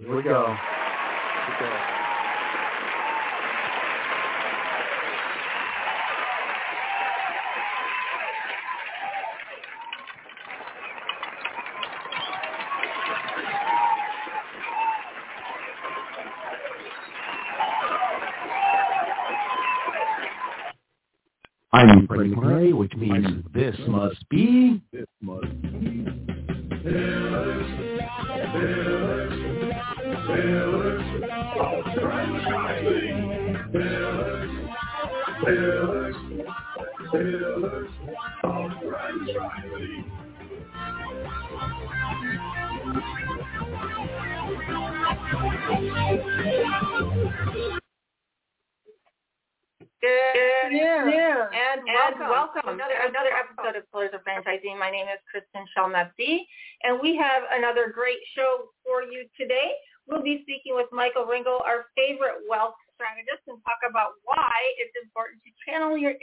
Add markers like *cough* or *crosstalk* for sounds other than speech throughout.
Here we go. I'm Freddie McRae, which means this must be.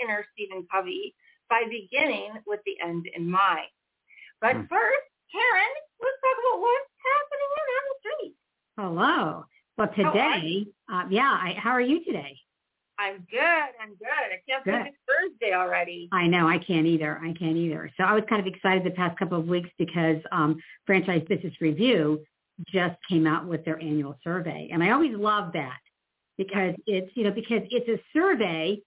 Channel your inner Stephen Covey by beginning with the end in mind. But hmm. first, Karen, let's talk about what's happening on the street. Hello. Well, today, uh, yeah, I, how are you today? I'm good. I'm good. I can't good. believe it's Thursday already. I know. I can't either. I can't either. So I was kind of excited the past couple of weeks because um, Franchise Business Review just came out with their annual survey, and I always love that because it's you know because it's a survey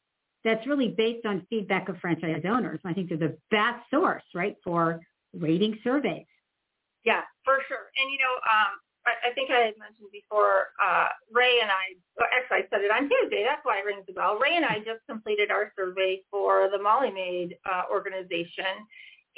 that's really based on feedback of franchise owners. I think they're the best source, right, for rating surveys. Yeah, for sure. And you know, um, I think I had mentioned before, uh, Ray and I, actually I said it on *laughs* Tuesday, that's why it rings a bell. Ray and I just completed our survey for the Molly Maid uh, organization.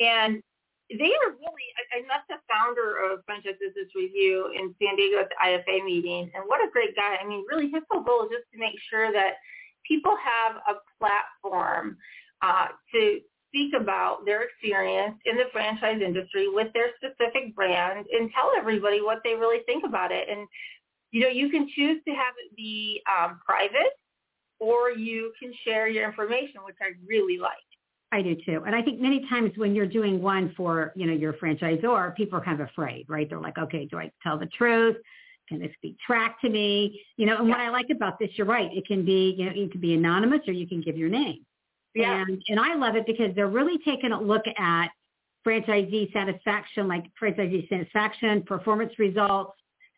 And they are really, I, I met the founder of Franchise Business Review in San Diego at the IFA meeting. And what a great guy. I mean, really his whole goal is just to make sure that people have a platform uh, to speak about their experience in the franchise industry with their specific brand and tell everybody what they really think about it. And, you know, you can choose to have it be um, private or you can share your information, which I really like. I do too. And I think many times when you're doing one for, you know, your franchisor, people are kind of afraid, right? They're like, okay, do I tell the truth? Can this be tracked to me? You know, and yeah. what I like about this, you're right. It can be, you know, it can be anonymous or you can give your name. Yeah. And, and I love it because they're really taking a look at franchisee satisfaction, like franchisee satisfaction, performance results.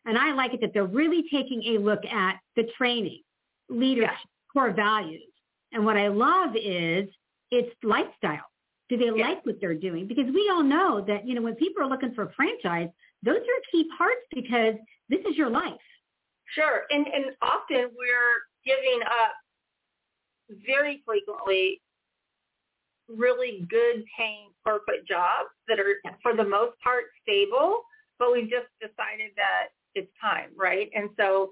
And I like it that they're really taking a look at the training, leadership, yeah. core values. And what I love is it's lifestyle. Do they yeah. like what they're doing? Because we all know that, you know, when people are looking for a franchise, those are key parts because this is your life. Sure. And, and often we're giving up very frequently really good paying corporate jobs that are for the most part stable, but we've just decided that it's time, right? And so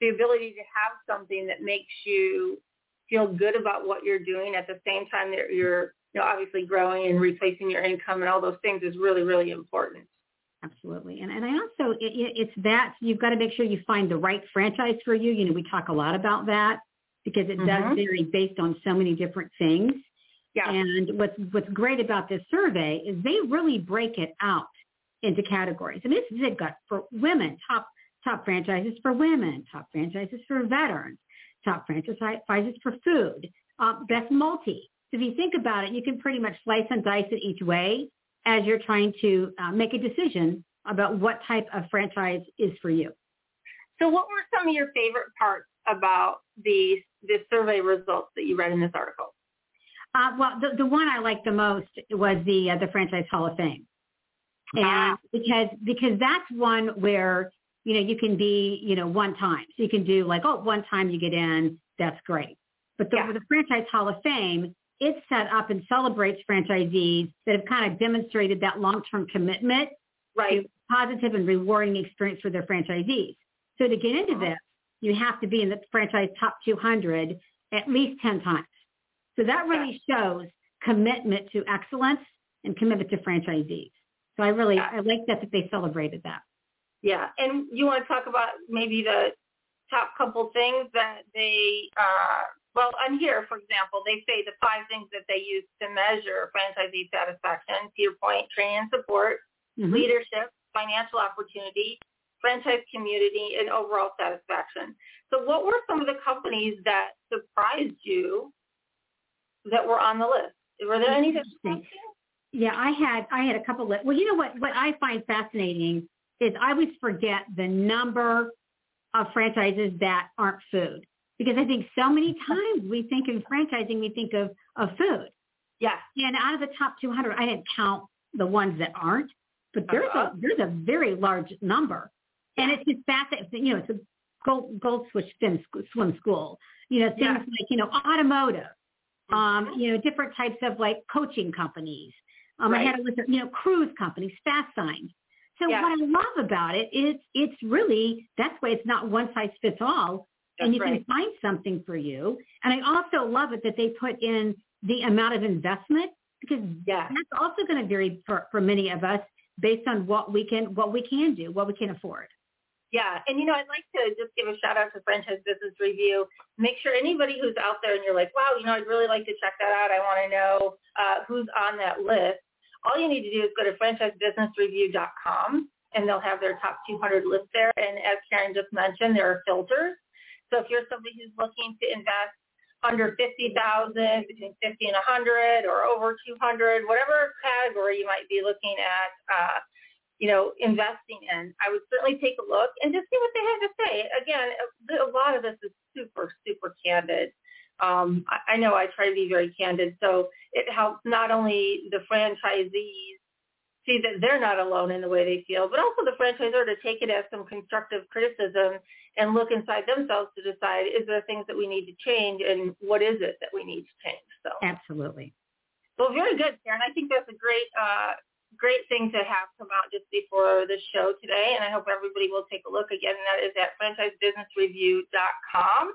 the ability to have something that makes you feel good about what you're doing at the same time that you're you know, obviously growing and replacing your income and all those things is really, really important. Absolutely. And, and I also, it, it's that you've got to make sure you find the right franchise for you. You know, we talk a lot about that because it mm-hmm. does vary based on so many different things. Yeah. And what's what's great about this survey is they really break it out into categories. And this they've got for women, top top franchises for women, top franchises for veterans, top franchises for food, uh, best multi. So if you think about it, you can pretty much slice and dice it each way as you're trying to uh, make a decision about what type of franchise is for you. So what were some of your favorite parts about the, the survey results that you read in this article? Uh, well, the, the one I liked the most was the uh, the Franchise Hall of Fame, and ah. because because that's one where you know you can be you know one time, so you can do like oh one time you get in, that's great. But the, yeah. the Franchise Hall of Fame, it's set up and celebrates franchisees that have kind of demonstrated that long-term commitment right. to positive and rewarding experience for their franchisees. So to get into uh-huh. this, you have to be in the franchise top 200 at least 10 times. So that really shows commitment to excellence and commitment to franchisees. So I really, I like that, that they celebrated that. Yeah. And you want to talk about maybe the top couple things that they, uh, well, on here, for example, they say the five things that they use to measure franchisee satisfaction, to your point, training and support, mm-hmm. leadership, financial opportunity, franchise community, and overall satisfaction. So what were some of the companies that surprised you that were on the list? Were there any that Yeah, I had I had a couple of well, you know what what I find fascinating is I always forget the number of franchises that aren't food because I think so many times we think of franchising, we think of of food. Yeah. And out of the top 200, I didn't count the ones that aren't, but there's uh-huh. a there's a very large number, and it's just fascinating. You know, it's a Gold, Goldfish swim, swim school. You know, things yeah. like you know automotive. Um, you know, different types of like coaching companies. Um, right. I had a list of you know cruise companies, FASTSIGNS. So yeah. what I love about it is it's really that's why it's not one size fits all, that's and you right. can find something for you. And I also love it that they put in the amount of investment because yeah. that's also going to vary for, for many of us based on what we can what we can do, what we can afford. Yeah, and you know, I'd like to just give a shout out to Franchise Business Review. Make sure anybody who's out there and you're like, wow, you know, I'd really like to check that out. I want to know uh, who's on that list. All you need to do is go to franchisebusinessreview.com and they'll have their top 200 list there. And as Karen just mentioned, there are filters. So if you're somebody who's looking to invest under 50,000, between 50 and 100 or over 200, whatever category you might be looking at, uh, you know, investing in, I would certainly take a look and just see what they have to say. Again, a lot of this is super, super candid. Um, I, I know I try to be very candid, so it helps not only the franchisees see that they're not alone in the way they feel, but also the franchisor to take it as some constructive criticism and look inside themselves to decide is there things that we need to change and what is it that we need to change. So absolutely. Well, very good, Karen. I think that's a great uh, great thing to have come out just before the show today, and I hope everybody will take a look again. And that is at franchisebusinessreview.com.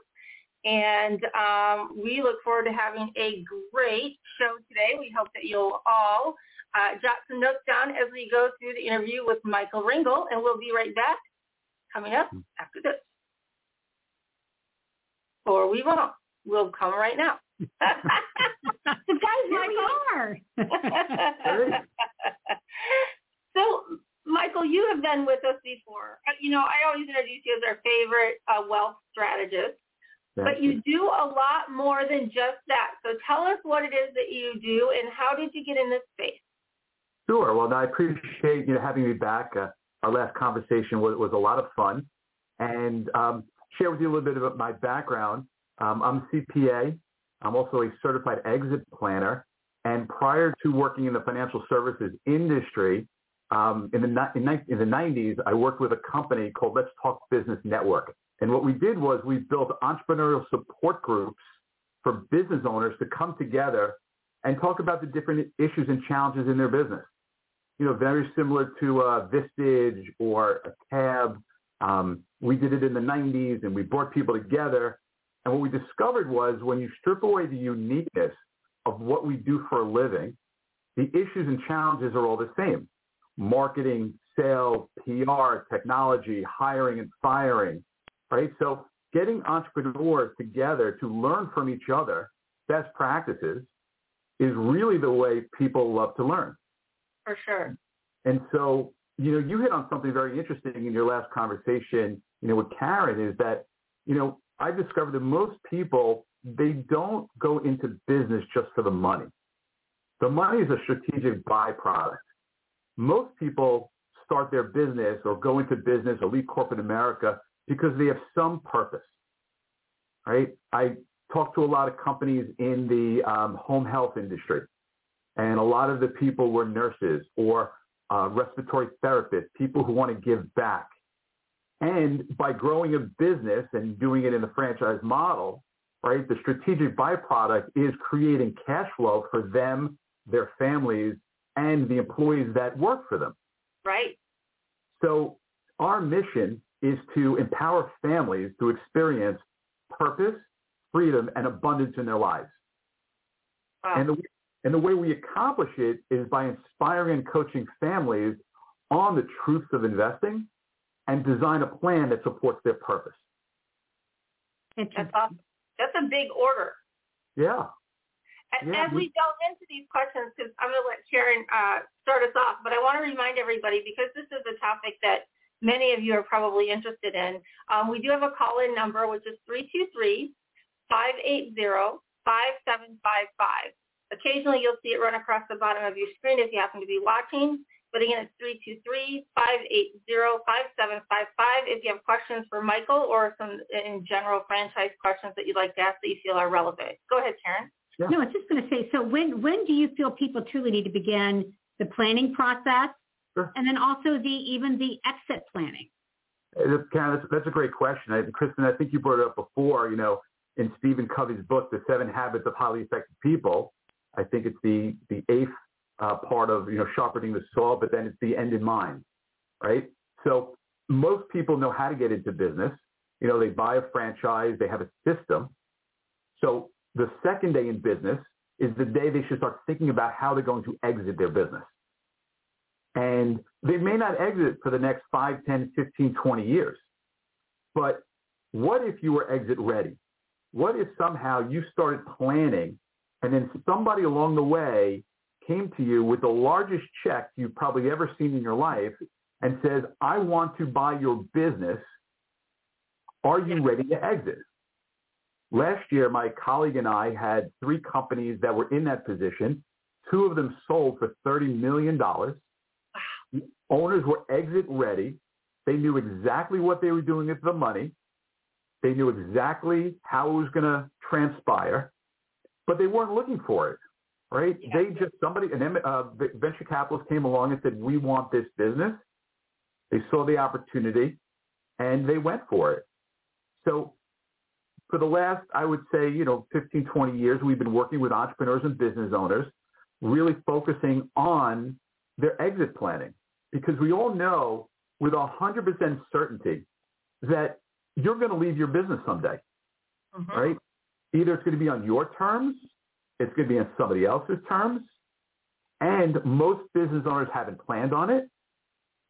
And um, we look forward to having a great show today. We hope that you'll all uh, jot some notes down as we go through the interview with Michael Ringel, and we'll be right back coming up after this. Or we won't. We'll come right now. *laughs* *laughs* the guy's my car. *laughs* so, Michael, you have been with us before. Uh, you know, I always introduce you as our favorite uh, wealth strategist. But you do a lot more than just that. So tell us what it is that you do and how did you get in this space? Sure. Well, I appreciate you know having me back. Uh, our last conversation was, was a lot of fun, and um, share with you a little bit about my background. Um, I'm a CPA. I'm also a certified exit planner. And prior to working in the financial services industry, um, in, the, in, in the 90s, I worked with a company called Let's Talk Business Network. And what we did was we built entrepreneurial support groups for business owners to come together and talk about the different issues and challenges in their business you know, very similar to uh, Vistage or a TAB. Um, we did it in the 90s and we brought people together. And what we discovered was when you strip away the uniqueness of what we do for a living, the issues and challenges are all the same. Marketing, sales, PR, technology, hiring and firing, right? So getting entrepreneurs together to learn from each other best practices is really the way people love to learn. For sure. And so, you know, you hit on something very interesting in your last conversation, you know, with Karen is that, you know, I discovered that most people, they don't go into business just for the money. The money is a strategic byproduct. Most people start their business or go into business or leave corporate America because they have some purpose, right? I talk to a lot of companies in the um, home health industry and a lot of the people were nurses or uh, respiratory therapists, people who want to give back. And by growing a business and doing it in the franchise model, right, the strategic byproduct is creating cash flow for them, their families, and the employees that work for them. Right. So our mission is to empower families to experience purpose, freedom, and abundance in their lives. Wow. And the and the way we accomplish it is by inspiring and coaching families on the truths of investing and design a plan that supports their purpose. That's awesome. That's a big order. Yeah. As, yeah, as we, we delve into these questions, because I'm going to let Sharon uh, start us off, but I want to remind everybody because this is a topic that many of you are probably interested in. Um, we do have a call-in number, which is 323 580 5755. Occasionally you'll see it run across the bottom of your screen if you happen to be watching. But again, it's 323-580-5755 if you have questions for Michael or some in general franchise questions that you'd like to ask that you feel are relevant. Go ahead, Karen. Yeah. No, I was just going to say, so when, when do you feel people truly need to begin the planning process sure. and then also the even the exit planning? That's, that's a great question. I, Kristin, I think you brought it up before, you know, in Stephen Covey's book, The Seven Habits of Highly Effective People, I think it's the, the eighth uh, part of, you know, sharpening the saw, but then it's the end in mind, right? So most people know how to get into business. You know, they buy a franchise, they have a system. So the second day in business is the day they should start thinking about how they're going to exit their business. And they may not exit for the next 5, 10, 15, 20 years. But what if you were exit ready? What if somehow you started planning and then somebody along the way came to you with the largest check you've probably ever seen in your life and says, I want to buy your business. Are you ready to exit? Last year, my colleague and I had three companies that were in that position. Two of them sold for $30 million. Owners were exit ready. They knew exactly what they were doing with the money. They knew exactly how it was going to transpire, but they weren't looking for it, right? Yeah. They just, somebody, an uh, venture capitalist came along and said, we want this business. They saw the opportunity and they went for it. So for the last, I would say, you know, 15, 20 years, we've been working with entrepreneurs and business owners, really focusing on their exit planning because we all know with 100% certainty that you're going to leave your business someday, mm-hmm. right? Either it's going to be on your terms, it's going to be on somebody else's terms, and most business owners haven't planned on it,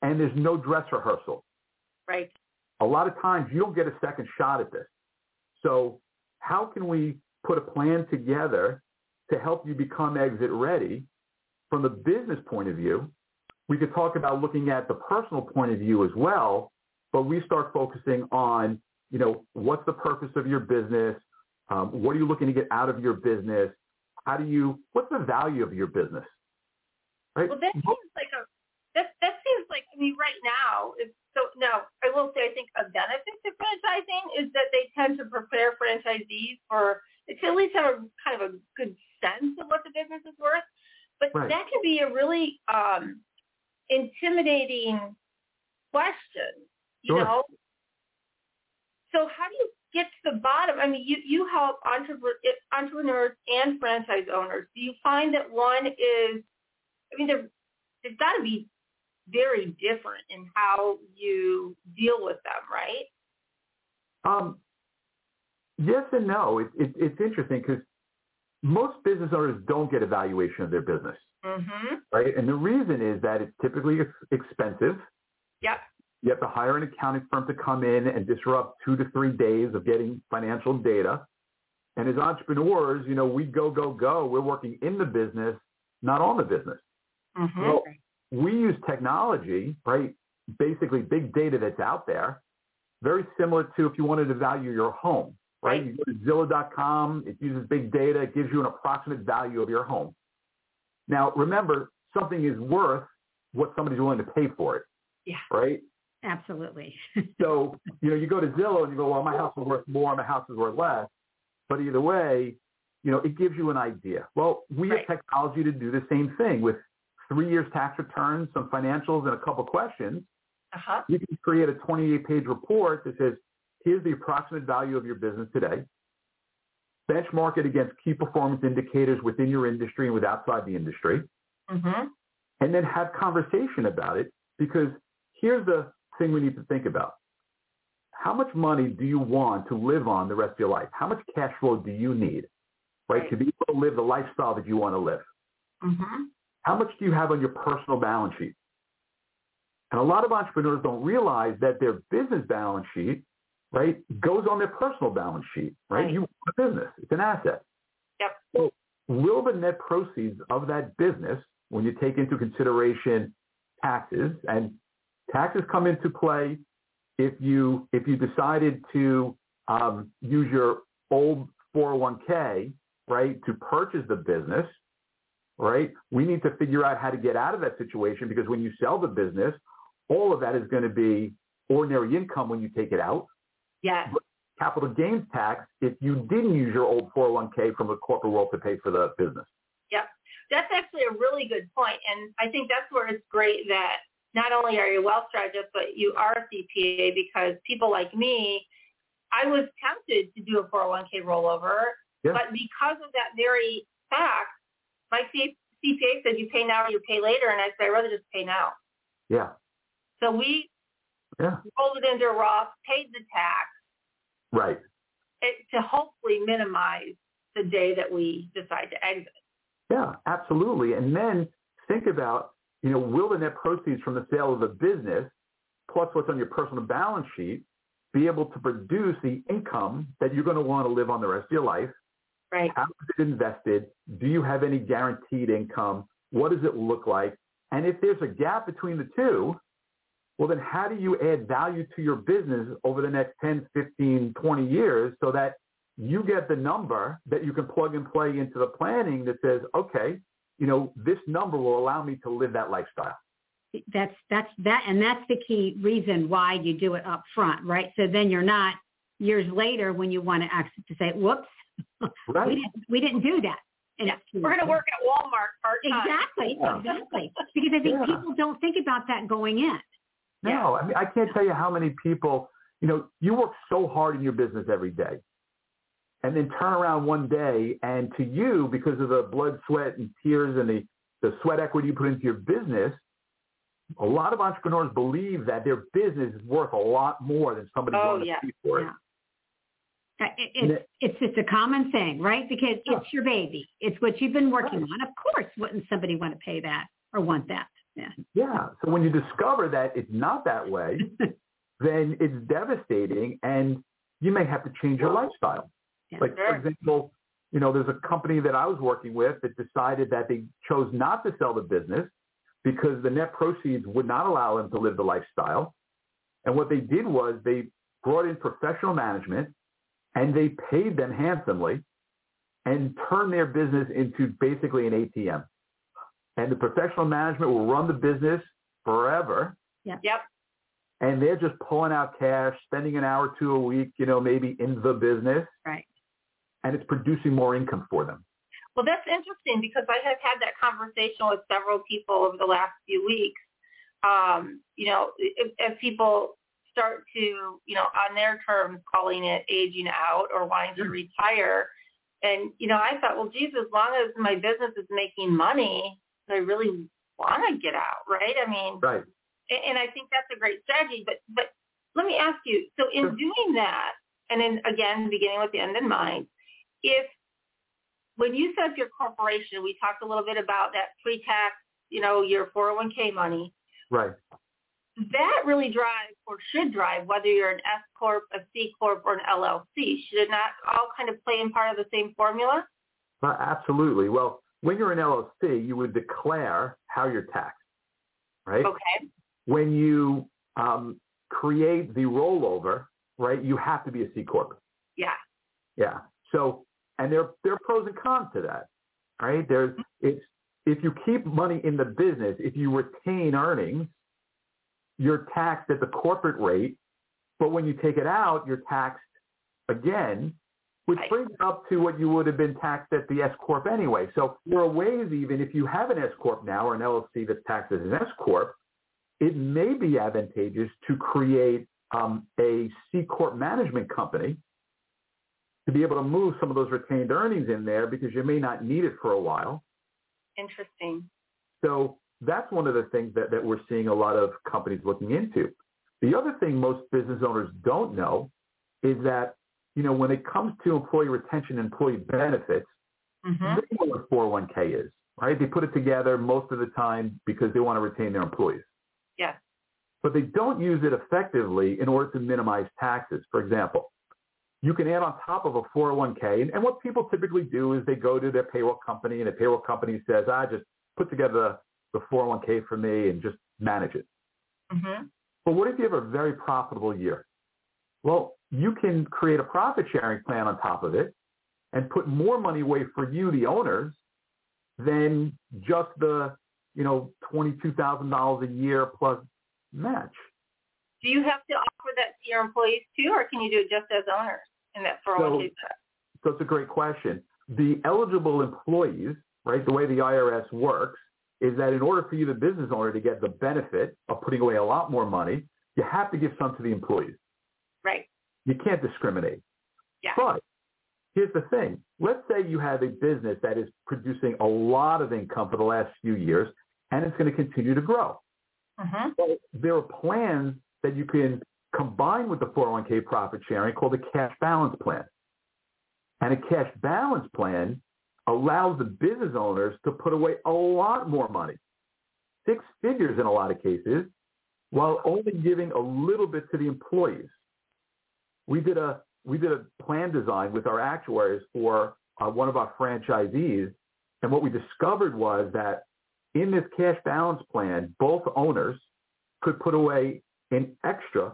and there's no dress rehearsal. Right. A lot of times you don't get a second shot at this. So how can we put a plan together to help you become exit ready from the business point of view? We could talk about looking at the personal point of view as well, but we start focusing on, you know, what's the purpose of your business? Um, what are you looking to get out of your business? How do you, what's the value of your business? Right? Well, that seems like a, that, that seems like, I mean, right now, it's so now I will say I think a benefit to franchising is that they tend to prepare franchisees for, to at least have a kind of a good sense of what the business is worth. But right. that can be a really um, intimidating question you sure. know? So how do you get to the bottom? I mean, you, you help entrepreneurs and franchise owners. Do you find that one is, I mean, there, there's got to be very different in how you deal with them, right? Um, yes and no. It, it, it's interesting because most business owners don't get evaluation of their business, mm-hmm. right? And the reason is that it's typically expensive. Yep. You have to hire an accounting firm to come in and disrupt two to three days of getting financial data. And as entrepreneurs, you know, we go, go, go. We're working in the business, not on the business. Mm-hmm. Well, we use technology, right? Basically big data that's out there, very similar to if you wanted to value your home, right? You go to Zillow.com, it uses big data, it gives you an approximate value of your home. Now, remember, something is worth what somebody's willing to pay for it. Yeah. Right? Absolutely. *laughs* so, you know, you go to Zillow and you go, well, my house is worth more, my house is worth less. But either way, you know, it gives you an idea. Well, we right. have technology to do the same thing with three years tax returns, some financials, and a couple questions. Uh-huh. You can create a 28-page report that says, here's the approximate value of your business today. Benchmark it against key performance indicators within your industry and with outside the industry. Mm-hmm. And then have conversation about it because here's the thing we need to think about. How much money do you want to live on the rest of your life? How much cash flow do you need, right, right. to be able to live the lifestyle that you want to live? Mm-hmm. How much do you have on your personal balance sheet? And a lot of entrepreneurs don't realize that their business balance sheet, right, goes on their personal balance sheet, right? right. You want a business. It's an asset. Yep. So will the net proceeds of that business, when you take into consideration taxes and taxes come into play if you if you decided to um, use your old 401k, right, to purchase the business, right? We need to figure out how to get out of that situation because when you sell the business, all of that is going to be ordinary income when you take it out. Yes. Capital gains tax if you didn't use your old 401k from the corporate world to pay for the business. Yep. That's actually a really good point. And I think that's where it's great that not only are you a wealth strategist, but you are a CPA because people like me, I was tempted to do a 401k rollover, Yeah. but because of that very fact, my CPA said you pay now or you pay later, and I said I'd rather just pay now. Yeah. So we Yeah. rolled it into a Roth, paid the tax Right. it, to hopefully minimize the day that we decide to exit. Yeah, absolutely. And then think about, you know, will the net proceeds from the sale of the business plus what's on your personal balance sheet be able to produce the income that you're going to want to live on the rest of your life? Right. How is it invested? Do you have any guaranteed income? What does it look like? And if there's a gap between the two, well, then how do you add value to your business over the next 10, 15, 20 years so that you get the number that you can plug and play into the planning that says, okay, you know, this number will allow me to live that lifestyle. That's that's that, and that's the key reason why you do it up front, right? So then you're not years later when you want to actually to say, "Whoops, *laughs* Right. we didn't we didn't do that." And Yeah. We're going to work at Walmart part time. exactly, Yeah. exactly, because I think Yeah. people don't think about that going in. No, I mean, I can't tell you how many people, you know, you work so hard in your business every day and then turn around one day and to you, because of the blood, sweat, and tears and the, the sweat equity you put into your business, a lot of entrepreneurs believe that their business is worth a lot more than somebody Oh, willing to pay for it. Yeah. Uh, It, And it's, it's just a common thing, right? Because Yeah. it's your baby. It's what you've been working Right. on. Of course, wouldn't somebody want to pay that or want that? Yeah. Yeah. So when you discover that it's not that way, *laughs* then it's devastating and you may have to change your lifestyle. Like, for example, you know, there's a company that I was working with that decided that they chose not to sell the business because the net proceeds would not allow them to live the lifestyle. And what they did was they brought in professional management and they paid them handsomely and turned their business into basically an ATM. And the professional management will run the business forever Yep. and they're just pulling out cash, spending an hour or two a week, you know, maybe in the business, Right. and it's producing more income for them. Well, that's interesting because I have had that conversation with several people over the last few weeks. Um, you know, if, as people start to, you know, on their terms, calling it aging out or wanting to Yeah. retire. And, you know, I thought, well, geez, as long as my business is making money, I really want to get out, right? I mean, Right. and and I think that's a great strategy. But but let me ask you. So in Sure. doing that, and then again, beginning with the end in mind, if when you set up your corporation, we talked a little bit about that pre-tax, you know, your 401k money. Right. That really drives or should drive whether you're an S corp, a C corp, or an LLC. Should it not all kind of play in part of the same formula? Uh, absolutely. Well, when you're an LLC, you would declare how you're taxed, right? Okay. When you um, create the rollover, right, you have to be a C corp. Yeah. Yeah. So, and there there are pros and cons to that, right? There's it's if you keep money in the business, if you retain earnings, you're taxed at the corporate rate, but when you take it out, you're taxed again, which brings up to what you would have been taxed at the S corp anyway. So there are ways even if you have an S corp now or an LLC that's taxed as an S corp, it may be advantageous to create um, a C corp management company to be able to move some of those retained earnings in there because you may not need it for a while. Interesting. So that's one of the things that, that we're seeing a lot of companies looking into. The other thing most business owners don't know is that, you know, when it comes to employee retention and employee benefits, hmm they know what 401k is, right? They put it together most of the time because they want to retain their employees. Yes. But they don't use it effectively in order to minimize taxes. For example, you can add on top of a 401k, and, and what people typically do is they go to their payroll company, and the payroll company says, "I just put together the 401k for me and just manage it." hmm But what if you have a very profitable year? Well, you can create a profit sharing plan on top of it and put more money away for you, the owners, than just the, you know, $22,000 a year plus match. Do you have to offer that to your employees too, or can you do it just as owners in that 401k? So, so it's a great question. The eligible employees, right, the way the IRS works is that in order for you, the business owner, to get the benefit of putting away a lot more money, you have to give some to the employees. Right. You can't discriminate. Yeah. But here's the thing. Let's say you have a business that is producing a lot of income for the last few years, and it's going to continue to grow. Mm-hmm. So there are plans that you can combine with the 401k profit sharing called a cash balance plan. And a cash balance plan allows the business owners to put away a lot more money, six figures in a lot of cases, while only giving a little bit to the employees. We did a we did a plan design with our actuaries for uh, one of our franchisees, and what we discovered was that in this cash balance plan, both owners could put away an extra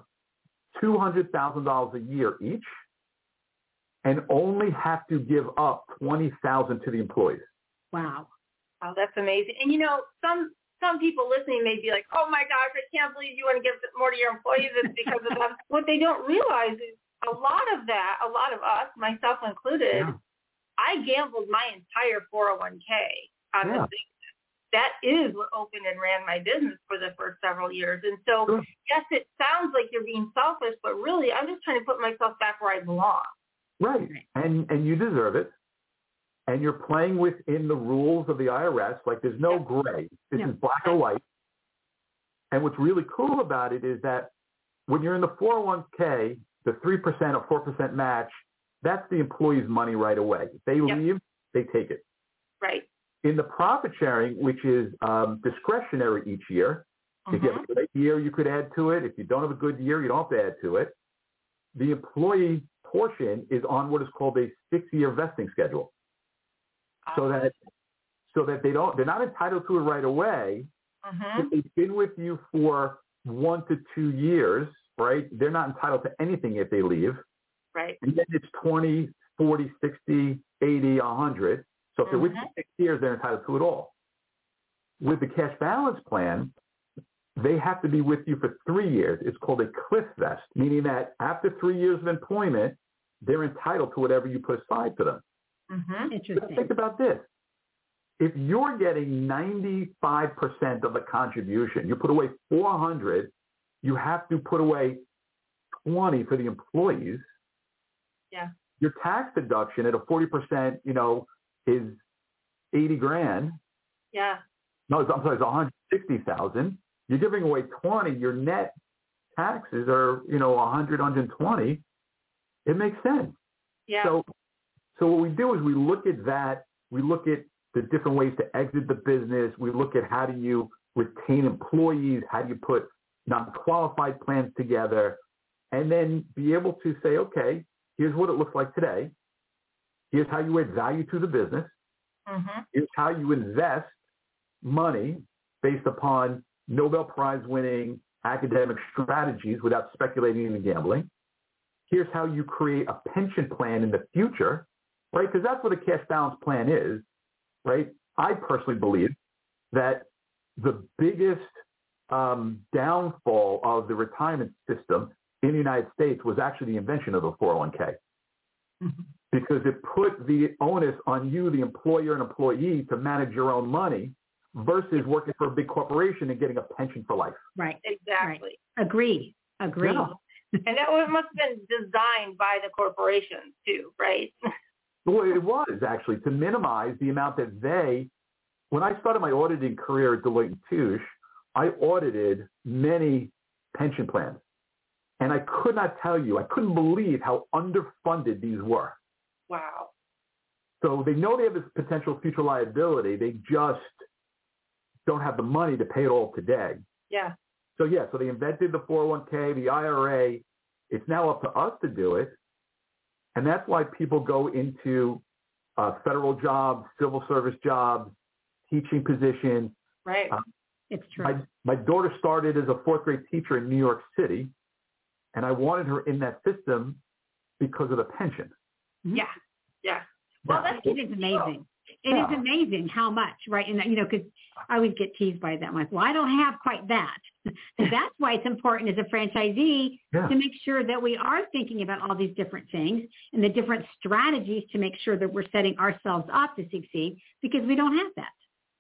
$200,000 a year each and only have to give up 20000 to the employees. Wow. Oh, that's amazing. And you know, some some people listening may be like, "Oh my gosh, I can't believe you want to give more to your employees." It's because of that. *laughs* What they don't realize is a lot of that, a lot of us, myself included, Yeah. I gambled my entire 401k on Yeah. this thing. That is what opened and ran my business for the first several years. And so, Sure. yes, it sounds like you're being selfish, but really, I'm just trying to put myself back where I belong. Right. And and you deserve it. And you're playing within the rules of the IRS. Like there's no gray. This Yeah. is black or white. And what's really cool about it is that when you're in the 401k, the 3% or 4% match, that's the employee's money right away. If they Yep. leave, they take it. Right. In the profit sharing, which is um, discretionary each year, if you have a good year, you could add to it. If you don't have a good year, you don't have to add to it. The employee portion is on what is called a six-year vesting schedule, so that so that they don't they're not entitled to it right away. Mhm. If they've been with you for one to two years, right? They're not entitled to anything if they leave. Right. And then it's 20, 40, 60, 80, 100. So if they're with you Mhm. six years, they're entitled to it all. With the cash balance plan, they have to be with you for three years. It's called a cliff vest, meaning that after three years of employment, they're entitled to whatever you put aside for them. Mhm. But Interesting. think about this. If you're getting 95% of the contribution, you put away 400, you have to put away 20 for the employees. Yeah. Your tax deduction at a 40%, you know, is 80 grand. Yeah. No, it's, I'm sorry, it's 160,000. You're giving away 20. Your net taxes are, you know, 100, 120. It makes sense. Yeah. So, so what we do is we look at that. We look at the different ways to exit the business. We look at how do you retain employees? How do you put non-qualified plans together? And then be able to say, okay, here's what it looks like today. Here's how you add value to the business. mhm. Here's how you invest money based upon Nobel Prize winning academic strategies without speculating and gambling. Here's how you create a pension plan in the future, right? Because that's what a cash balance plan is, right? I personally believe that the biggest um, downfall of the retirement system in the United States was actually the invention of the 401k *laughs* because it put the onus on you, the employer and employee, to manage your own money versus working for a big corporation and getting a pension for life. Right. Exactly. Agreed. Agreed. Yeah. And that was, must have been designed by the corporations too, right? *laughs* Well, it was actually to minimize the amount that they, when I started my auditing career at Deloitte and Touche, I audited many pension plans. And I could not tell you, I couldn't believe how underfunded these were. wow. So they know they have this potential future liability. They just don't have the money to pay it all today. Yeah. So yeah, so they invented the 401k, the IRA. It's now up to us to do it. And that's why people go into uh, federal jobs, civil service jobs, teaching positions. Right. Uh, It's true. My, my daughter started as a fourth grade teacher in New York City, and I wanted her in that system because of the pension. Mhm. Yeah. Yeah. Well, Yeah. that's It is amazing. It is Yeah. amazing how much, right? And you know, because I always get teased by that. I'm like, well, I don't have quite that. *laughs* so that's why it's important as a franchisee Yeah. to make sure that we are thinking about all these different things and the different strategies to make sure that we're setting ourselves up to succeed because we don't have that.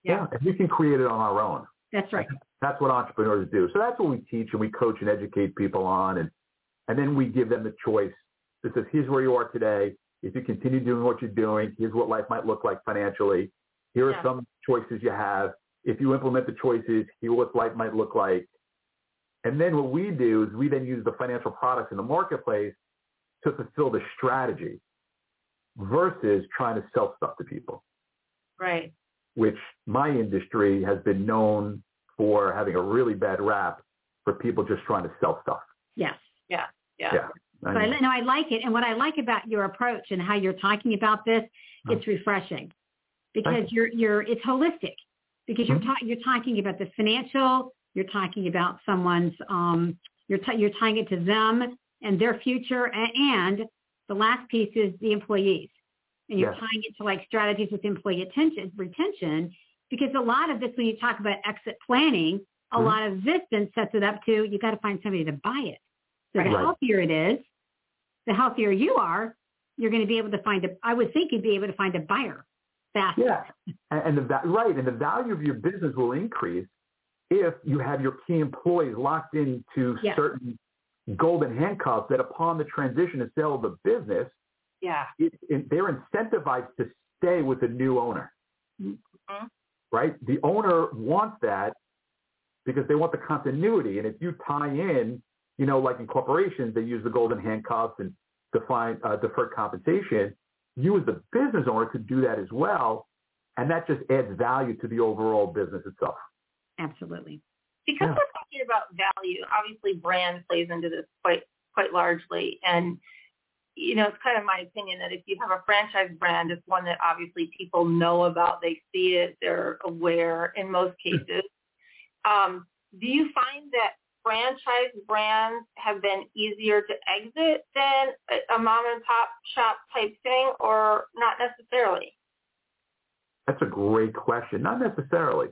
Yeah. And we can create it on our own. That's right. *laughs* That's what entrepreneurs do. So that's what we teach and we coach and educate people on. And, and then we give them the choice that says, here's where you are today. If you continue doing what you're doing, here's what life might look like financially. Here are Yeah. some choices you have. If you implement the choices, here's what life might look like. And then what we do is we then use the financial products in the marketplace to fulfill the strategy versus trying to sell stuff to people right. Which my industry has been known for having a really bad rap for people just trying to sell stuff. Yes. Yeah. Yeah. Yeah. I So I, mean, no, I like it. And what I like about your approach and how you're talking about this, Uh-huh. it's refreshing because Thank you're, you're, it's holistic because you're, Mhm. ta- you're talking about the financial, you're talking about someone's, um, you're, t- you're tying it to them and their future. a- And the last piece is the employees. And you're Yes. tying it to like strategies with employee attention, retention, because a lot of this, when you talk about exit planning, a Mhm. lot of this then sets it up to, you got to find somebody to buy it. So the healthier it is, the healthier you are, you're going to be able to find a, I would think you'd be able to find a buyer faster. yeah. And, and the right, and the value of your business will increase if you have your key employees locked into Yeah. certain golden handcuffs that upon the transition and sale of the business, Yeah. it, it, they're incentivized to stay with the new owner. Mhm. Right? The owner wants that because they want the continuity. And if you tie in, you know, like in corporations, they use the golden handcuffs and define uh, deferred compensation. You as the business owner could do that as well. And that just adds value to the overall business itself. Absolutely. because Yeah. we're talking about value, obviously brand plays into this quite quite largely. And you know, it's kind of my opinion that if you have a franchise brand, it's one that obviously people know about, they see it, they're aware in most cases. Um, do you find that franchise brands have been easier to exit than a, a mom and pop shop type thing, or not necessarily? That's a great question. Not necessarily.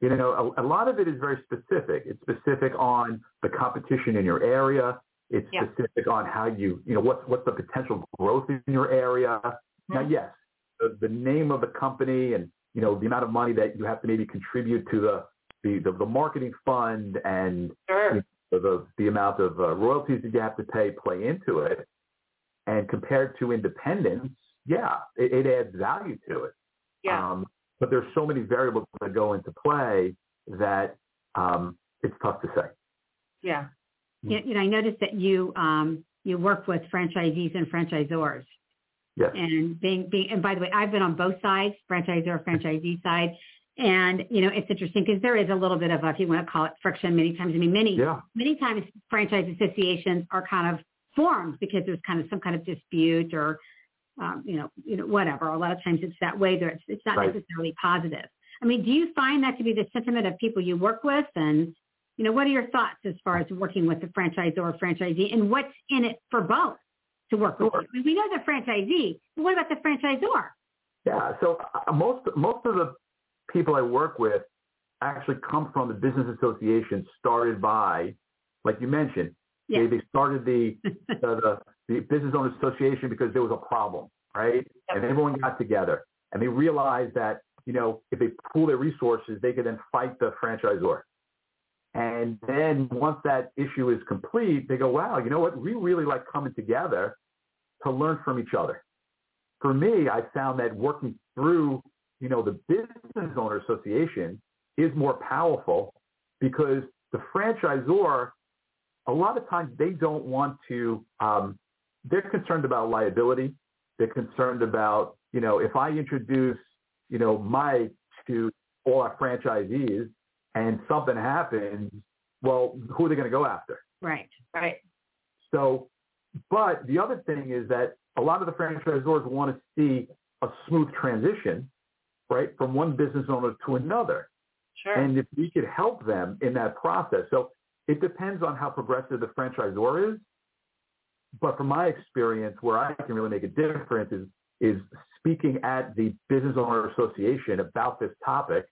You know, a, a lot of it is very specific. It's specific on the competition in your area. It's Yeah. specific on how you, you know, what's what's the potential growth in your area. Now, yes, the, the name of the company and you know the amount of money that you have to maybe contribute to the the, the, the marketing fund and Sure. the the, the amount of uh, royalties that you have to pay play into it. And compared to independence, yeah, it, it adds value to it. Yeah. Um, but there's so many variables that go into play that um, it's tough to say. yeah. You, you know, I noticed that you, um, you work with franchisees and franchisors Yes. and being, being, and by the way, I've been on both sides, franchisor, franchisee side. And, you know, it's interesting because there is a little bit of a, if you want to call it friction many times. I mean, many, Yeah. many times franchise associations are kind of formed because there's kind of some kind of dispute or, um, you know, you know, whatever. A lot of times it's that way. There, it's, it's not Right. necessarily positive. I mean, do you find that to be the sentiment of people you work with? And, you know, what are your thoughts as far as working with the franchisor or franchisee and what's in it for both to work with? Sure. you? I mean, we know the franchisee, but what about the franchisor? Yeah. So uh, most most of the people I work with actually come from the business association started by, like you mentioned, Yeah. they, they started the, *laughs* the, the the business owners association because there was a problem, right? And everyone got together and they realized that you know if they pool their resources, they could then fight the franchisor. And then once that issue is complete, they go, wow, you know what? We really like coming together to learn from each other. For me, I found that working through, you know, the business owner association is more powerful because the franchisor, a lot of times they don't want to, um, they're concerned about liability. They're concerned about, you know, if I introduce, you know, Mike to all our franchisees and something happens, well, who are they going to go after? Right. Right. So, but the other thing is that a lot of the franchisors want to see a smooth transition, right, from one business owner to another. Sure. And if we could help them in that process. So it depends on how progressive the franchisor is. But from my experience, where I can really make a difference is, is speaking at the business owner association about this topic,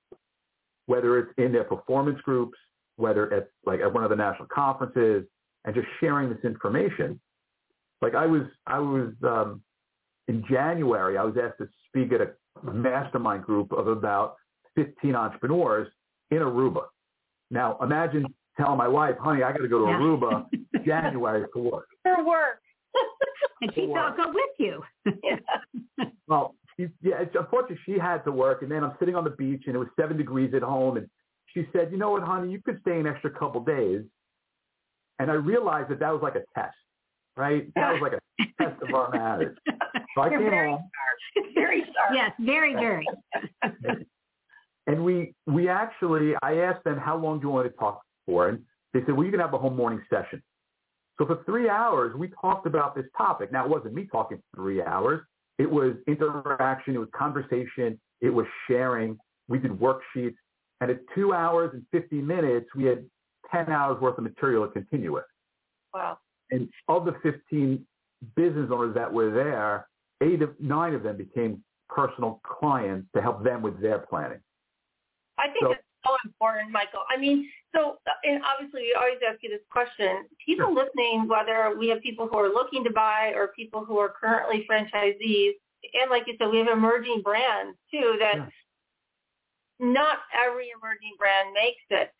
whether it's in their performance groups, whether it's like at one of the national conferences, and just sharing this information. Like I was, I was um, in January, I was asked to speak at a mastermind group of about 15 entrepreneurs in Aruba. Now imagine telling my wife, honey, I got to go to Yeah. Aruba *laughs* January for work. For work. and she said, I'll go with you. yeah. Well, she, yeah, unfortunately she had to work and then I'm sitting on the beach and it was seven degrees at home and she said, you know what, honey, you could stay an extra couple days. And I realized that that was like a test, right? That was like a test of our marriage. So I You're came very home Very sharp. yes, very, very. and we, we actually, I asked them, how long do you want to talk for? And they said, well, you can have a whole morning session. So for three hours, we talked about this topic. Now, it wasn't me talking for three hours. It was interaction. It was conversation. It was sharing. We did worksheets. And at two hours and 50 minutes, we had 10 hours worth of material to continue with. Wow. And of the 15 business owners that were there, eight of nine of them became personal clients to help them with their planning. I think So- it's so important, Michael. I mean, so and obviously we always ask you this question. People listening, whether we have people who are looking to buy or people who are currently franchisees, and like you said, we have emerging brands too that Yeah. not every emerging brand makes it.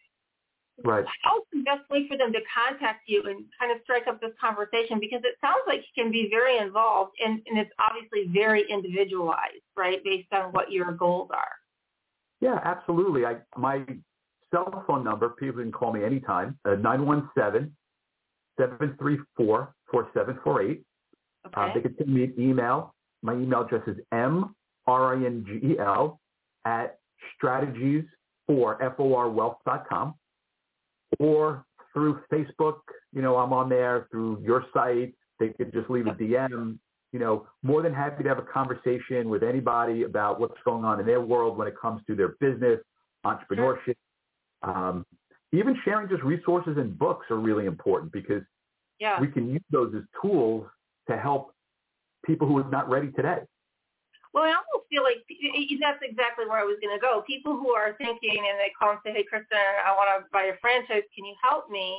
Right. How's the best way for them to contact you and kind of strike up this conversation? Because it sounds like you can be very involved and, and it's obviously very individualized, right, based on what your goals are. Yeah, absolutely. I, my cell phone number, people can call me anytime, uh, 917-734-4748. Uh, they can send me an email. My email address is m-r-i-n-g-e-l at strategies for F-O-R wealth.com or through Facebook. You know, I'm on there through your site. They could just leave a DM. You know, more than happy to have a conversation with anybody about what's going on in their world when it comes to their business, entrepreneurship. Um, even sharing just resources and books are really important because yeah. we can use those as tools to help people who are not ready today. Well, I almost feel like that's exactly where I was going to go. People who are thinking and they call and say, hey, Kristin, I want to buy a franchise. Can you help me?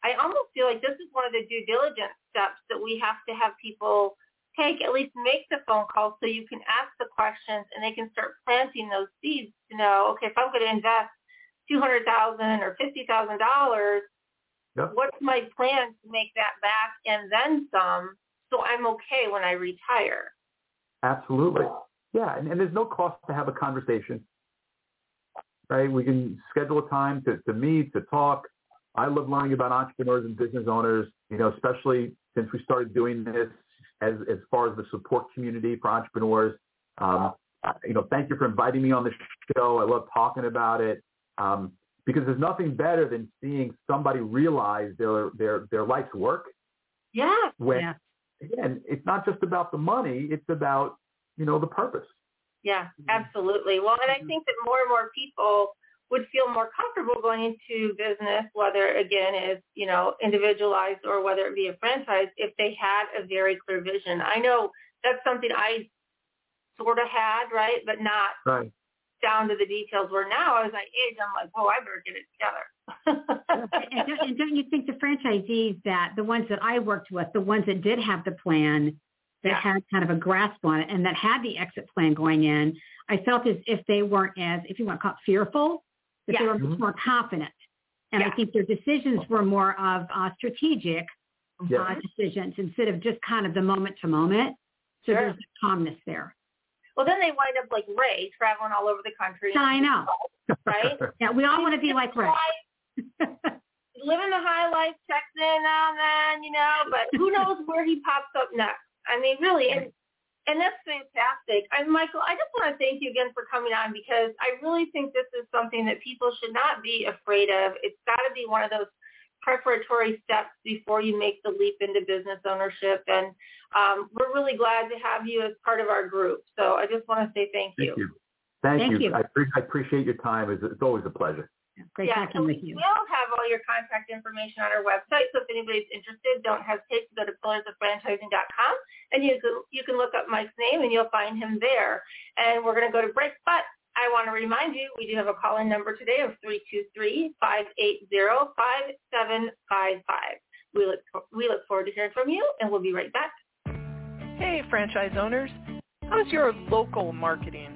I almost feel like this is one of the due diligence steps that we have to have people take, at least make the phone call so you can ask the questions and they can start planting those seeds to know, okay, if I'm going to invest 200000 or $50,000, Yep. what's my plan to make that back and then some so I'm okay when I retire? Absolutely. Yeah, and, and there's no cost to have a conversation. Right? We can schedule a time to, to meet, to talk. I love learning about entrepreneurs and business owners, you know, especially since we started doing this as, as far as the support community for entrepreneurs. Um, you know, thank you for inviting me on the show. I love talking about it um, because there's nothing better than seeing somebody realize their their their life's work Yeah. when Yeah. again, it's not just about the money; it's about you know the purpose. Yeah, absolutely. Well, and I think that more and more people would feel more comfortable going into business, whether again is, you know, individualized or whether it be a franchise, if they had a very clear vision. I know that's something I sort of had, right? But not Right. down to the details where now as I age, I'm like, oh, I better get it together. *laughs* and, don't, and don't you think the franchisees that the ones that I worked with, the ones that did have the plan, that Yeah. had kind of a grasp on it, and that had the exit plan going in, I felt as if they weren't as, if you want to call it fearful, that they were much more confident. And I think their decisions were more of uh, strategic Yeah. uh, decisions instead of just kind of the moment to moment. So Sure. there's calmness there. well, then they wind up like Ray, traveling all over the country. I know. *laughs* Right? *laughs* Yeah, we all want to be like Ray. *laughs* living the high life, checks in now and then, you know, but who knows where he pops up next. I mean, really, and, and that's fantastic. And Michael, I just want to thank you again for coming on because I really think this is something that people should not be afraid of. It's got to be one of those preparatory steps before you make the leap into business ownership. And um, we're really glad to have you as part of our group. So I just want to say thank you. Thank you. Thank, Thank you. I, pre- I appreciate your time. It's, it's always a pleasure. Great yeah, talking so with you. We'll have all your contact information on our website, so if anybody's interested, don't hesitate to go to pillarsofranchising.com, and you can, you can look up Mike's name, and you'll find him there. And we're going to go to break, but I want to remind you, we do have a call-in number today of 323-580-5755. We look, we look forward to hearing from you, and we'll be right back. Hey, franchise owners. How's your local marketing?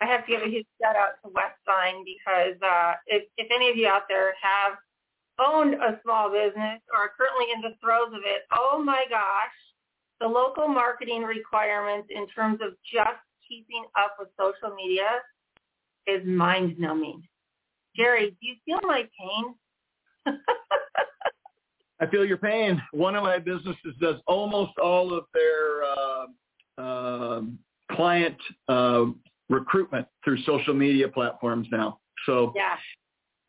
I have to give a huge shout out to Westvine because uh, if, if any of you out there have owned a small business or are currently in the throes of it, oh my gosh, the local marketing requirements in terms of just keeping up with social media is mind-numbing. Jerry, do you feel my pain? *laughs* I feel your pain. One of my businesses does almost all of their uh, uh, client uh, recruitment through social media platforms now. So yeah.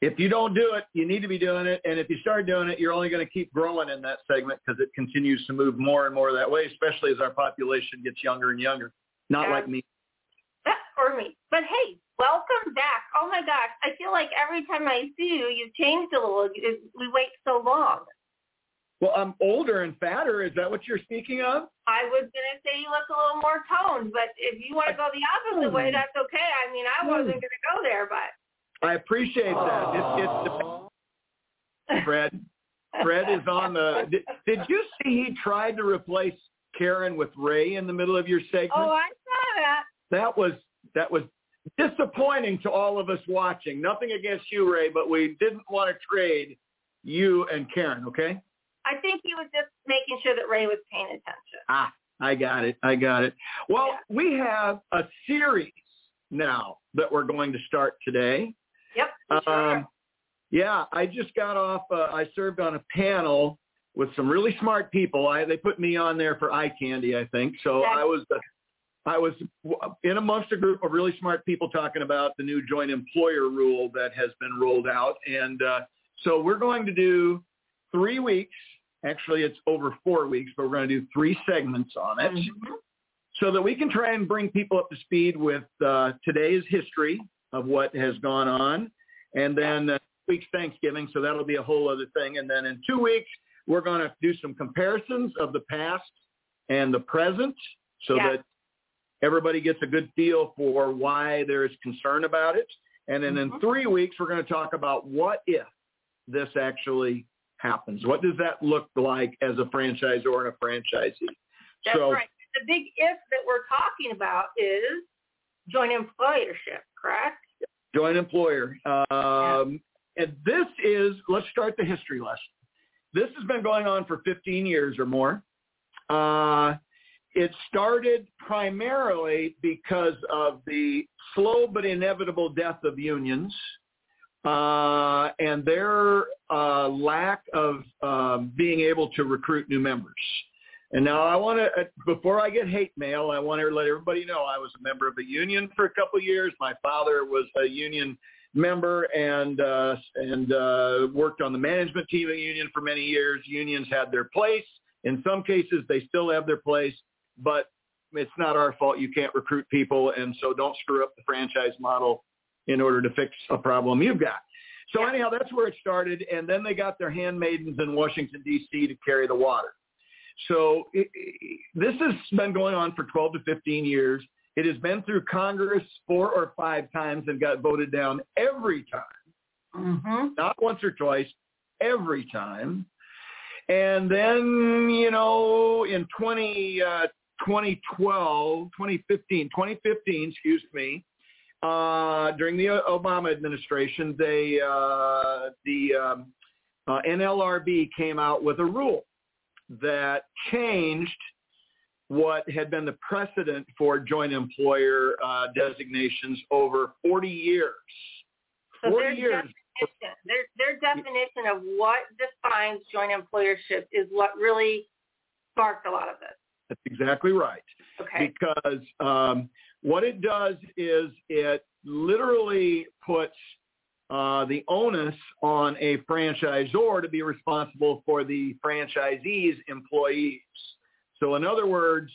if you don't do it, you need to be doing it. And if you start doing it, you're only going to keep growing in that segment because it continues to move more and more that way, especially as our population gets younger and younger. Not Yeah. like me. That's for me. But hey, welcome back. Oh my gosh, I feel like every time I see you, you've changed a little. We wait so long. Well, I'm older and fatter. Is that what you're speaking of? I was gonna say you look a little more toned, but if you want to go the opposite way, that's okay. I mean, I wasn't hmm. gonna go there, but I appreciate that. It, it's *laughs* Fred. Fred is on the. Did, did you see he tried to replace Karen with Ray in the middle of your segment? oh, I saw that. that was that was disappointing to all of us watching. Nothing against you, Ray, but we didn't want to trade you and Karen. Okay. I think he was just making sure that Ray was paying attention. Ah, I got it. I got it. Well, Yeah. we have a series now that we're going to start today. Yep. sure. Um, yeah, I just got off. Uh, I served on a panel with some really smart people. I, they put me on there for eye candy, I think. So. I was, uh, I was in amongst a group of really smart people talking about the new joint employer rule that has been rolled out, and uh, so we're going to do three weeks. Actually, it's over four weeks, but we're going to do three segments on it Mhm. so that we can try and bring people up to speed with uh, today's history of what has gone on, and then uh, week's Thanksgiving, so that'll be a whole other thing. And then in two weeks, we're going to do some comparisons of the past and the present, so Yeah. that everybody gets a good feel for why there is concern about it. And then in Mhm. three weeks, we're going to talk about what if this actually happens. What does that look like as a franchisor and a franchisee? That's so, right. The big if that we're talking about is joint employership, correct? joint employer. Um, and this is, let's start the history lesson. This has been going on for 15 years or more. Uh, it started primarily because of the slow but inevitable death of unions uh, and their uh, lack of um, being able to recruit new members. And now I want to, before I get hate mail, I want to let everybody know I was a member of a union for a couple of years. My father was a union member and uh, and uh, worked on the management team of the union for many years. Unions had their place. In some cases, they still have their place, but it's not our fault. You can't recruit people, and so don't screw up the franchise model in order to fix a problem you've got. So anyhow, that's where it started, and then they got their handmaidens in Washington D.C. to carry the water. So it, it, this has been going on for 12 to 15 years. It has been through Congress four or five times and got voted down every time. Mm-hmm. Not once or twice, every time. And then, you know, in 20, uh, 2012, 2015, 2015, excuse me, uh, during the Obama administration, they, uh, the um, uh, NLRB came out with a rule that changed what had been the precedent for joint employer uh, designations over 40 years. So 40 their years. definition, their their definition of what defines joint employership is what really sparked a lot of this. That's exactly right. Okay. Because um, what it does is it literally puts uh, the onus on a franchisor to be responsible for the franchisee's employees. So in other words,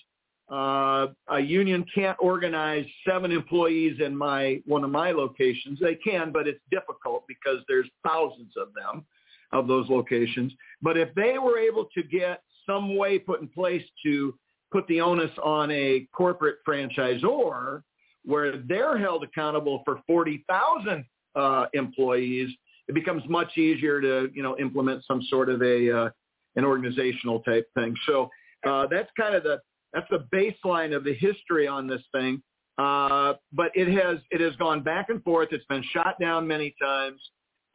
uh, a union can't organize seven employees in my one of my locations. They can, but it's difficult because there's thousands of them of those locations. But if they were able to get some way put in place to put the onus on a corporate franchisor where they're held accountable for 40,000 uh, employees, it becomes much easier to, you know, implement some sort of a, uh, an organizational type thing. So uh, that's kind of the, that's the baseline of the history on this thing. Uh, but it has, it has gone back and forth. It's been shot down many times.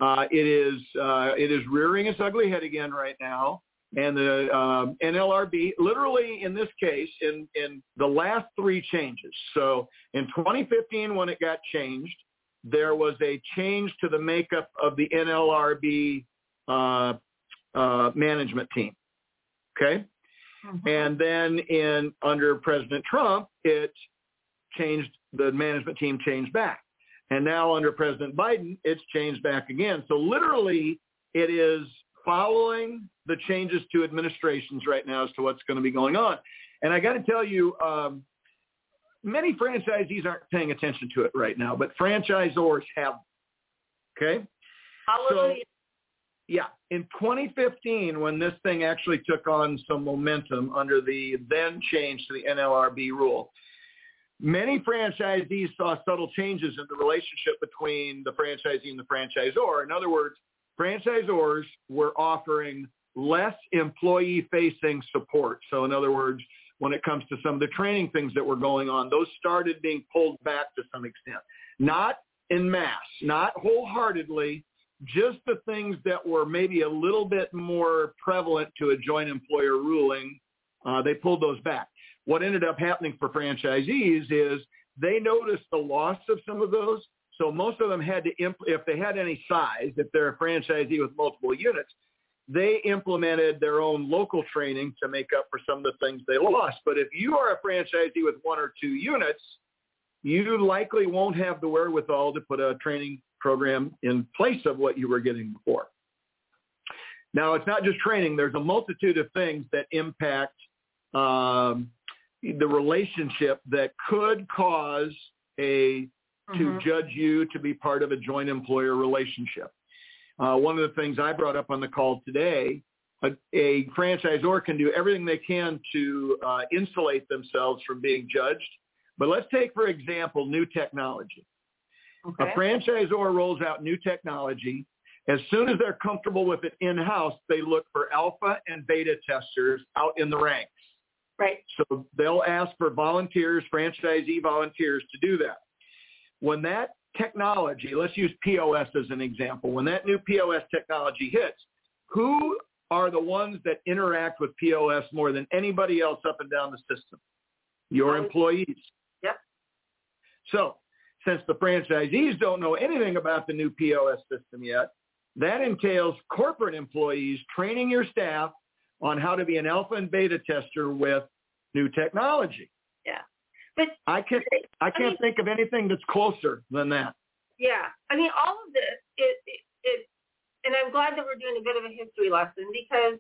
Uh, it is, uh, it is rearing its ugly head again right now and the um, NLRB, literally in this case, in, in the last three changes. So in 2015, when it got changed, there was a change to the makeup of the NLRB uh, uh, management team. Okay, Mm-hmm. and then in under President Trump, it changed. The management team changed back, and now under President Biden, it's changed back again. So literally, it is following the changes to administrations right now as to what's going to be going on. And I got to tell you, um, many franchisees aren't paying attention to it right now, but franchisors have. Okay. Hallelujah. Yeah. In 2015, when this thing actually took on some momentum under the then change to the NLRB rule, many franchisees saw subtle changes in the relationship between the franchisee and the franchisor. In other words, franchisors were offering less employee-facing support. So in other words, when it comes to some of the training things that were going on, those started being pulled back to some extent. Not in mass, not wholeheartedly, just the things that were maybe a little bit more prevalent to a joint employer ruling, uh, they pulled those back. What ended up happening for franchisees is they noticed the loss of some of those. So most of them had to, imp- if they had any size, if they're a franchisee with multiple units, they implemented their own local training to make up for some of the things they lost. But if you are a franchisee with one or two units, you likely won't have the wherewithal to put a training program in place of what you were getting before. Now, it's not just training. There's a multitude of things that impact um, the relationship that could cause a to Mhm. judge you to be part of a joint employer relationship. Uh, one of the things I brought up on the call today, a, a franchisor can do everything they can to uh, insulate themselves from being judged. But let's take, for example, new technology. Okay. A franchisor rolls out new technology. As soon as they're comfortable with it in-house, they look for alpha and beta testers out in the ranks. Right. So they'll ask for volunteers, franchisee volunteers to do that. When that technology, let's use POS as an example, when that new POS technology hits, who are the ones that interact with POS more than anybody else up and down the system? Your employees. Yep. So since the franchisees don't know anything about the new POS system yet, that entails corporate employees training your staff on how to be an alpha and beta tester with new technology. Yeah. But I can't I can't mean- think of anything that's closer than that. yeah, I mean, all of this, it, it, it, and I'm glad that we're doing a bit of a history lesson because,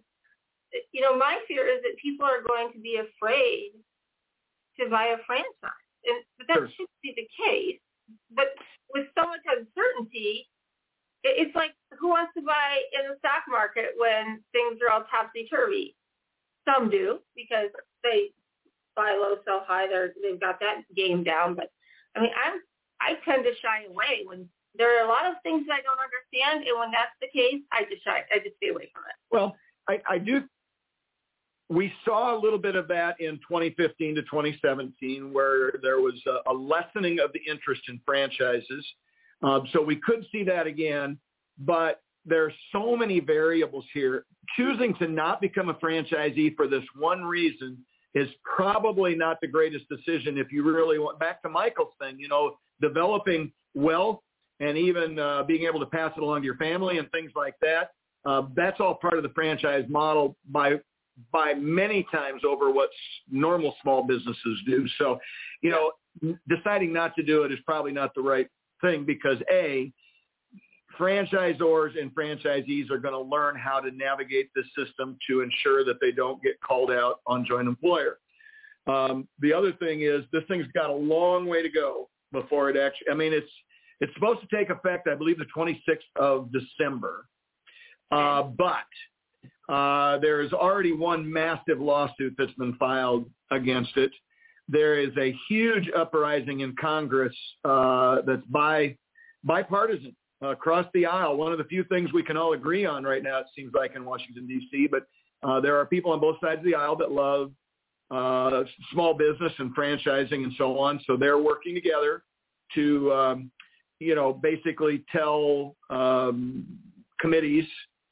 you know, my fear is that people are going to be afraid to buy a franchise, and but that Sure. shouldn't be the case. But with so much uncertainty, it, it's like who wants to buy in the stock market when things are all topsy turvy? Some do because they buy low, sell high. They're they've got that game down. But I mean, I'm I tend to shy away when there are a lot of things that I don't understand, and when that's the case, I just shy, I just stay away from it. Well, I, I do. We saw a little bit of that in 2015 to 2017, where there was a, a lessening of the interest in franchises. Um, so we could see that again, but there are so many variables here. Choosing to not become a franchisee for this one reason is probably not the greatest decision if you really want back to Michael's thing, you know, developing wealth and even uh, being able to pass it along to your family and things like that. Uh, that's all part of the franchise model by by many times over what normal small businesses do. So, you know, deciding not to do it is probably not the right thing because a franchisors and franchisees are going to learn how to navigate the system to ensure that they don't get called out on joint employer. Um, the other thing is this thing's got a long way to go before it actually. I mean, it's it's supposed to take effect, I believe, the 26th of December, uh, but uh, there is already one massive lawsuit that's been filed against it. There is a huge uprising in Congress uh, that's by bipartisan across the aisle. One of the few things we can all agree on right now, it seems like in Washington D.C. But uh, there are people on both sides of the aisle that love uh, small business and franchising and so on. So they're working together to, um, you know, basically tell um, committees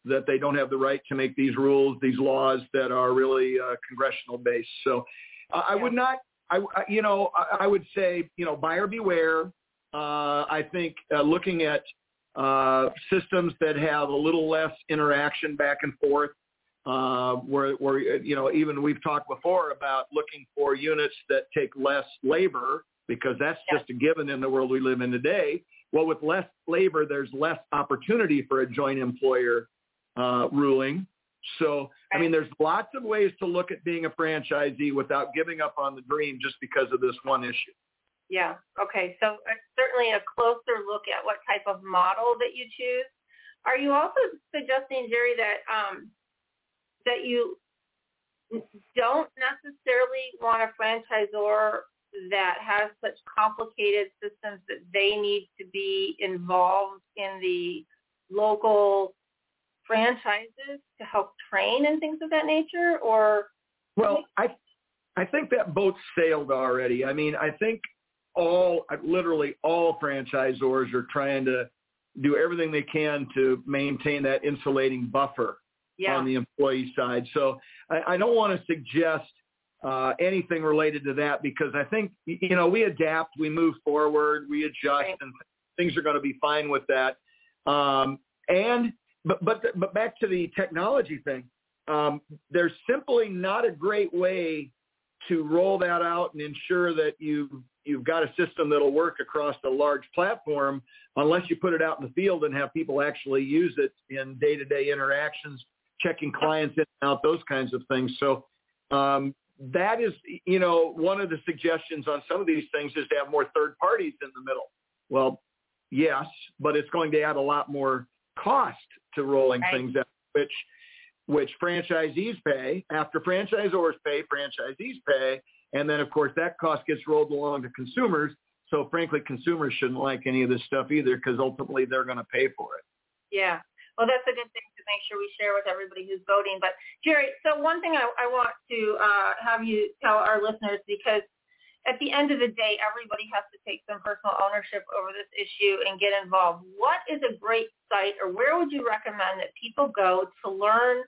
that they don't have the right to make these rules, these laws that are really uh, congressional based. So uh, I would not, I, you know, I, I would say, you know, buyer beware. Uh, I think uh, looking at uh, systems that have a little less interaction back and forth, uh, where, where, you know, even we've talked before about looking for units that take less labor because that's just a given in the world we live in today. Well, with less labor, there's less opportunity for a joint employer uh, ruling. So, I mean, there's lots of ways to look at being a franchisee without giving up on the dream just because of this one issue. Yeah. Okay. So uh, certainly a closer look at what type of model that you choose. Are you also suggesting, Jerry, that um, that you don't necessarily want a franchisor that has such complicated systems that they need to be involved in the local franchises to help train and things of that nature or well i i think that boat sailed already i mean i think all literally all franchisors are trying to do everything they can to maintain that insulating buffer yeah. on the employee side so i, I don't want to suggest uh, anything related to that because I think you know we adapt, we move forward, we adjust, right. and things are going to be fine with that. Um, and but but but back to the technology thing. Um, there's simply not a great way to roll that out and ensure that you you've got a system that'll work across a large platform unless you put it out in the field and have people actually use it in day-to-day interactions, checking clients in and out, those kinds of things. So um, that is, you know, one of the suggestions on some of these things is to have more third parties in the middle. Well, yes, but it's going to add a lot more cost to rolling right. things out, which which franchisees pay. After franchisors pay, franchisees pay, and then of course that cost gets rolled along to consumers. So frankly, consumers shouldn't like any of this stuff either because ultimately they're going to pay for it. Yeah. Well, that's a good thing to make sure we share with everybody who's voting. But Jerry, so one thing I, I want to uh, have you tell our listeners because at the end of the day, everybody has to take some personal ownership over this issue and get involved. What is a great site or where would you recommend that people go to learn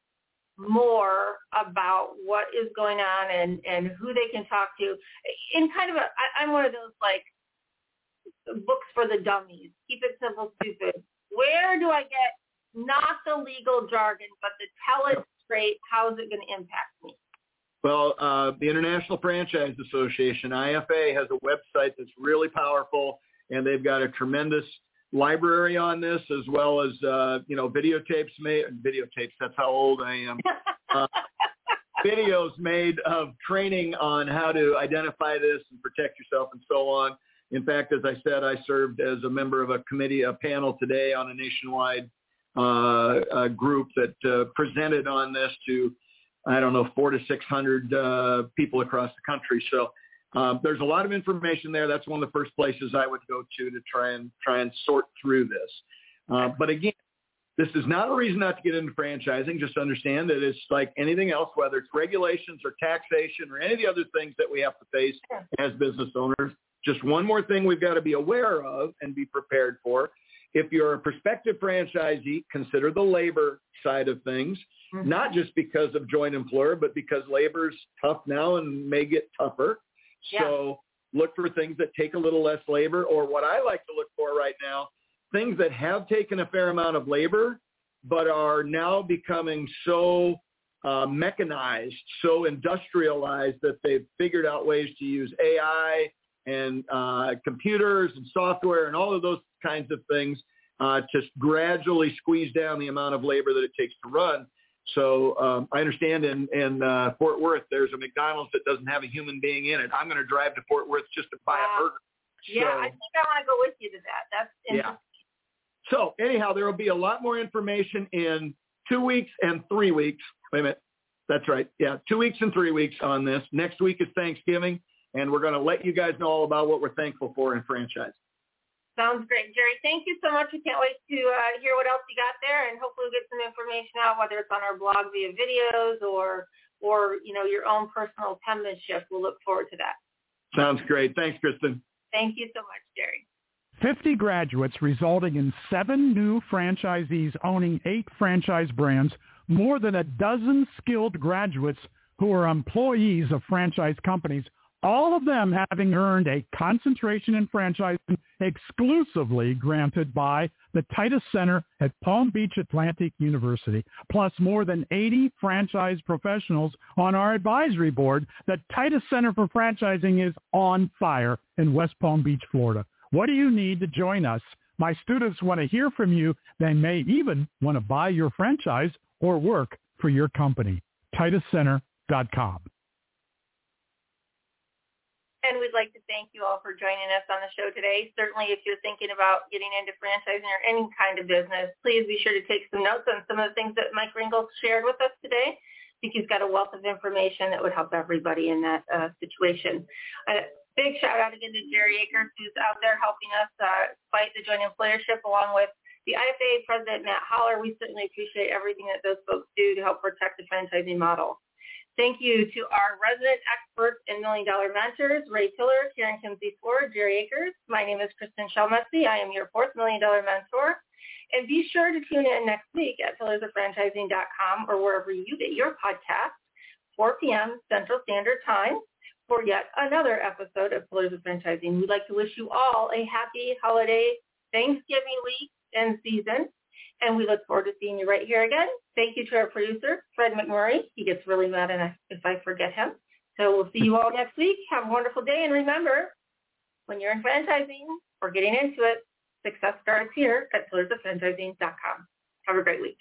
more about what is going on and, and who they can talk to in kind of a, I, I'm one of those like books for the dummies. Keep it simple, stupid. Where do I get not the legal jargon, but to tell it straight, how is it going to impact me? Well, uh, the International Franchise Association, IFA, has a website that's really powerful, and they've got a tremendous library on this, as well as uh, you know videotapes made. Videotapes. That's how old I am. *laughs* Uh, videos made of training on how to identify this and protect yourself and so on. In fact, as I said, I served as a member of a committee, a panel today on a nationwide uh, a group that uh, presented on this to I don't know, four to 600 uh, people across the country. So um, there's a lot of information there. That's one of the first places I would go to to try and try and sort through this. Uh, but again, this is not a reason not to get into franchising. Just understand that it's like anything else, whether it's regulations or taxation or any of the other things that we have to face as business owners. Just one more thing we've got to be aware of and be prepared for. If you're a prospective franchisee, consider the labor side of things, mm-hmm. not just because of joint employer, but because labor's tough now and may get tougher. Yeah. So look for things that take a little less labor or what I like to look for right now things that have taken a fair amount of labor, but are now becoming so uh, mechanized, so industrialized that they've figured out ways to use AI and uh, computers and software and all of those kinds of things uh, to gradually squeeze down the amount of labor that it takes to run. So um, I understand in, in uh, Fort Worth, there's a McDonald's that doesn't have a human being in it. I'm going to drive to Fort Worth just to buy wow. a burger. Yeah, I think I want to go with you to that. That's yeah. So anyhow, there will be a lot more information in two weeks and three weeks. Wait a minute. That's right. Yeah, two weeks and three weeks on this. Next week is Thanksgiving, and we're going to let you guys know all about what we're thankful for in franchise. Sounds great, Jerry. Thank you so much. We can't wait to uh, hear what else you got there, and hopefully we'll get some information out, whether it's on our blog via videos or or you know your own personal penmanship. We'll look forward to that. Sounds great. Thanks, Kristin. Thank you so much, Jerry. 50 graduates resulting in seven new franchisees owning eight franchise brands, more than a dozen skilled graduates who are employees of franchise companies, all of them having earned a concentration in franchising exclusively granted by the Titus Center at Palm Beach Atlantic University, plus more than 80 franchise professionals on our advisory board. The Titus Center for Franchising is on fire in West Palm Beach, Florida. What do you need to join us? My students want to hear from you. They may even want to buy your franchise or work for your company. TitusCenter.com. And we'd like to thank you all for joining us on the show today. Certainly, if you're thinking about getting into franchising or any kind of business, please be sure to take some notes on some of the things that Mike Ringel shared with us today. I think he's got a wealth of information that would help everybody in that uh, situation. Uh, big shout out again to Jerry Akers, who's out there helping us uh, fight the joint employership along with the IFA president, Matt Haller. We certainly appreciate everything that those folks do to help protect the franchising model. Thank you to our resident experts and million dollar mentors, Ray Tiller, Karen Kinsey Ford, Jerry Akers. My name is Kristin Selmeczy. I am your fourth million dollar mentor. And be sure to tune in next week at pillarsoffranchising.com or wherever you get your podcast, 4 p.m. Central Standard Time for yet another episode of Pillars of Franchising. We'd like to wish you all a happy holiday Thanksgiving week and season. And we look forward to seeing you right here again. Thank you to our producer, Fred McMurray. He gets really mad if I forget him. So we'll see you all next week. Have a wonderful day. And remember, when you're in franchising or getting into it, success starts here at pillarsofranchising.com. Have a great week.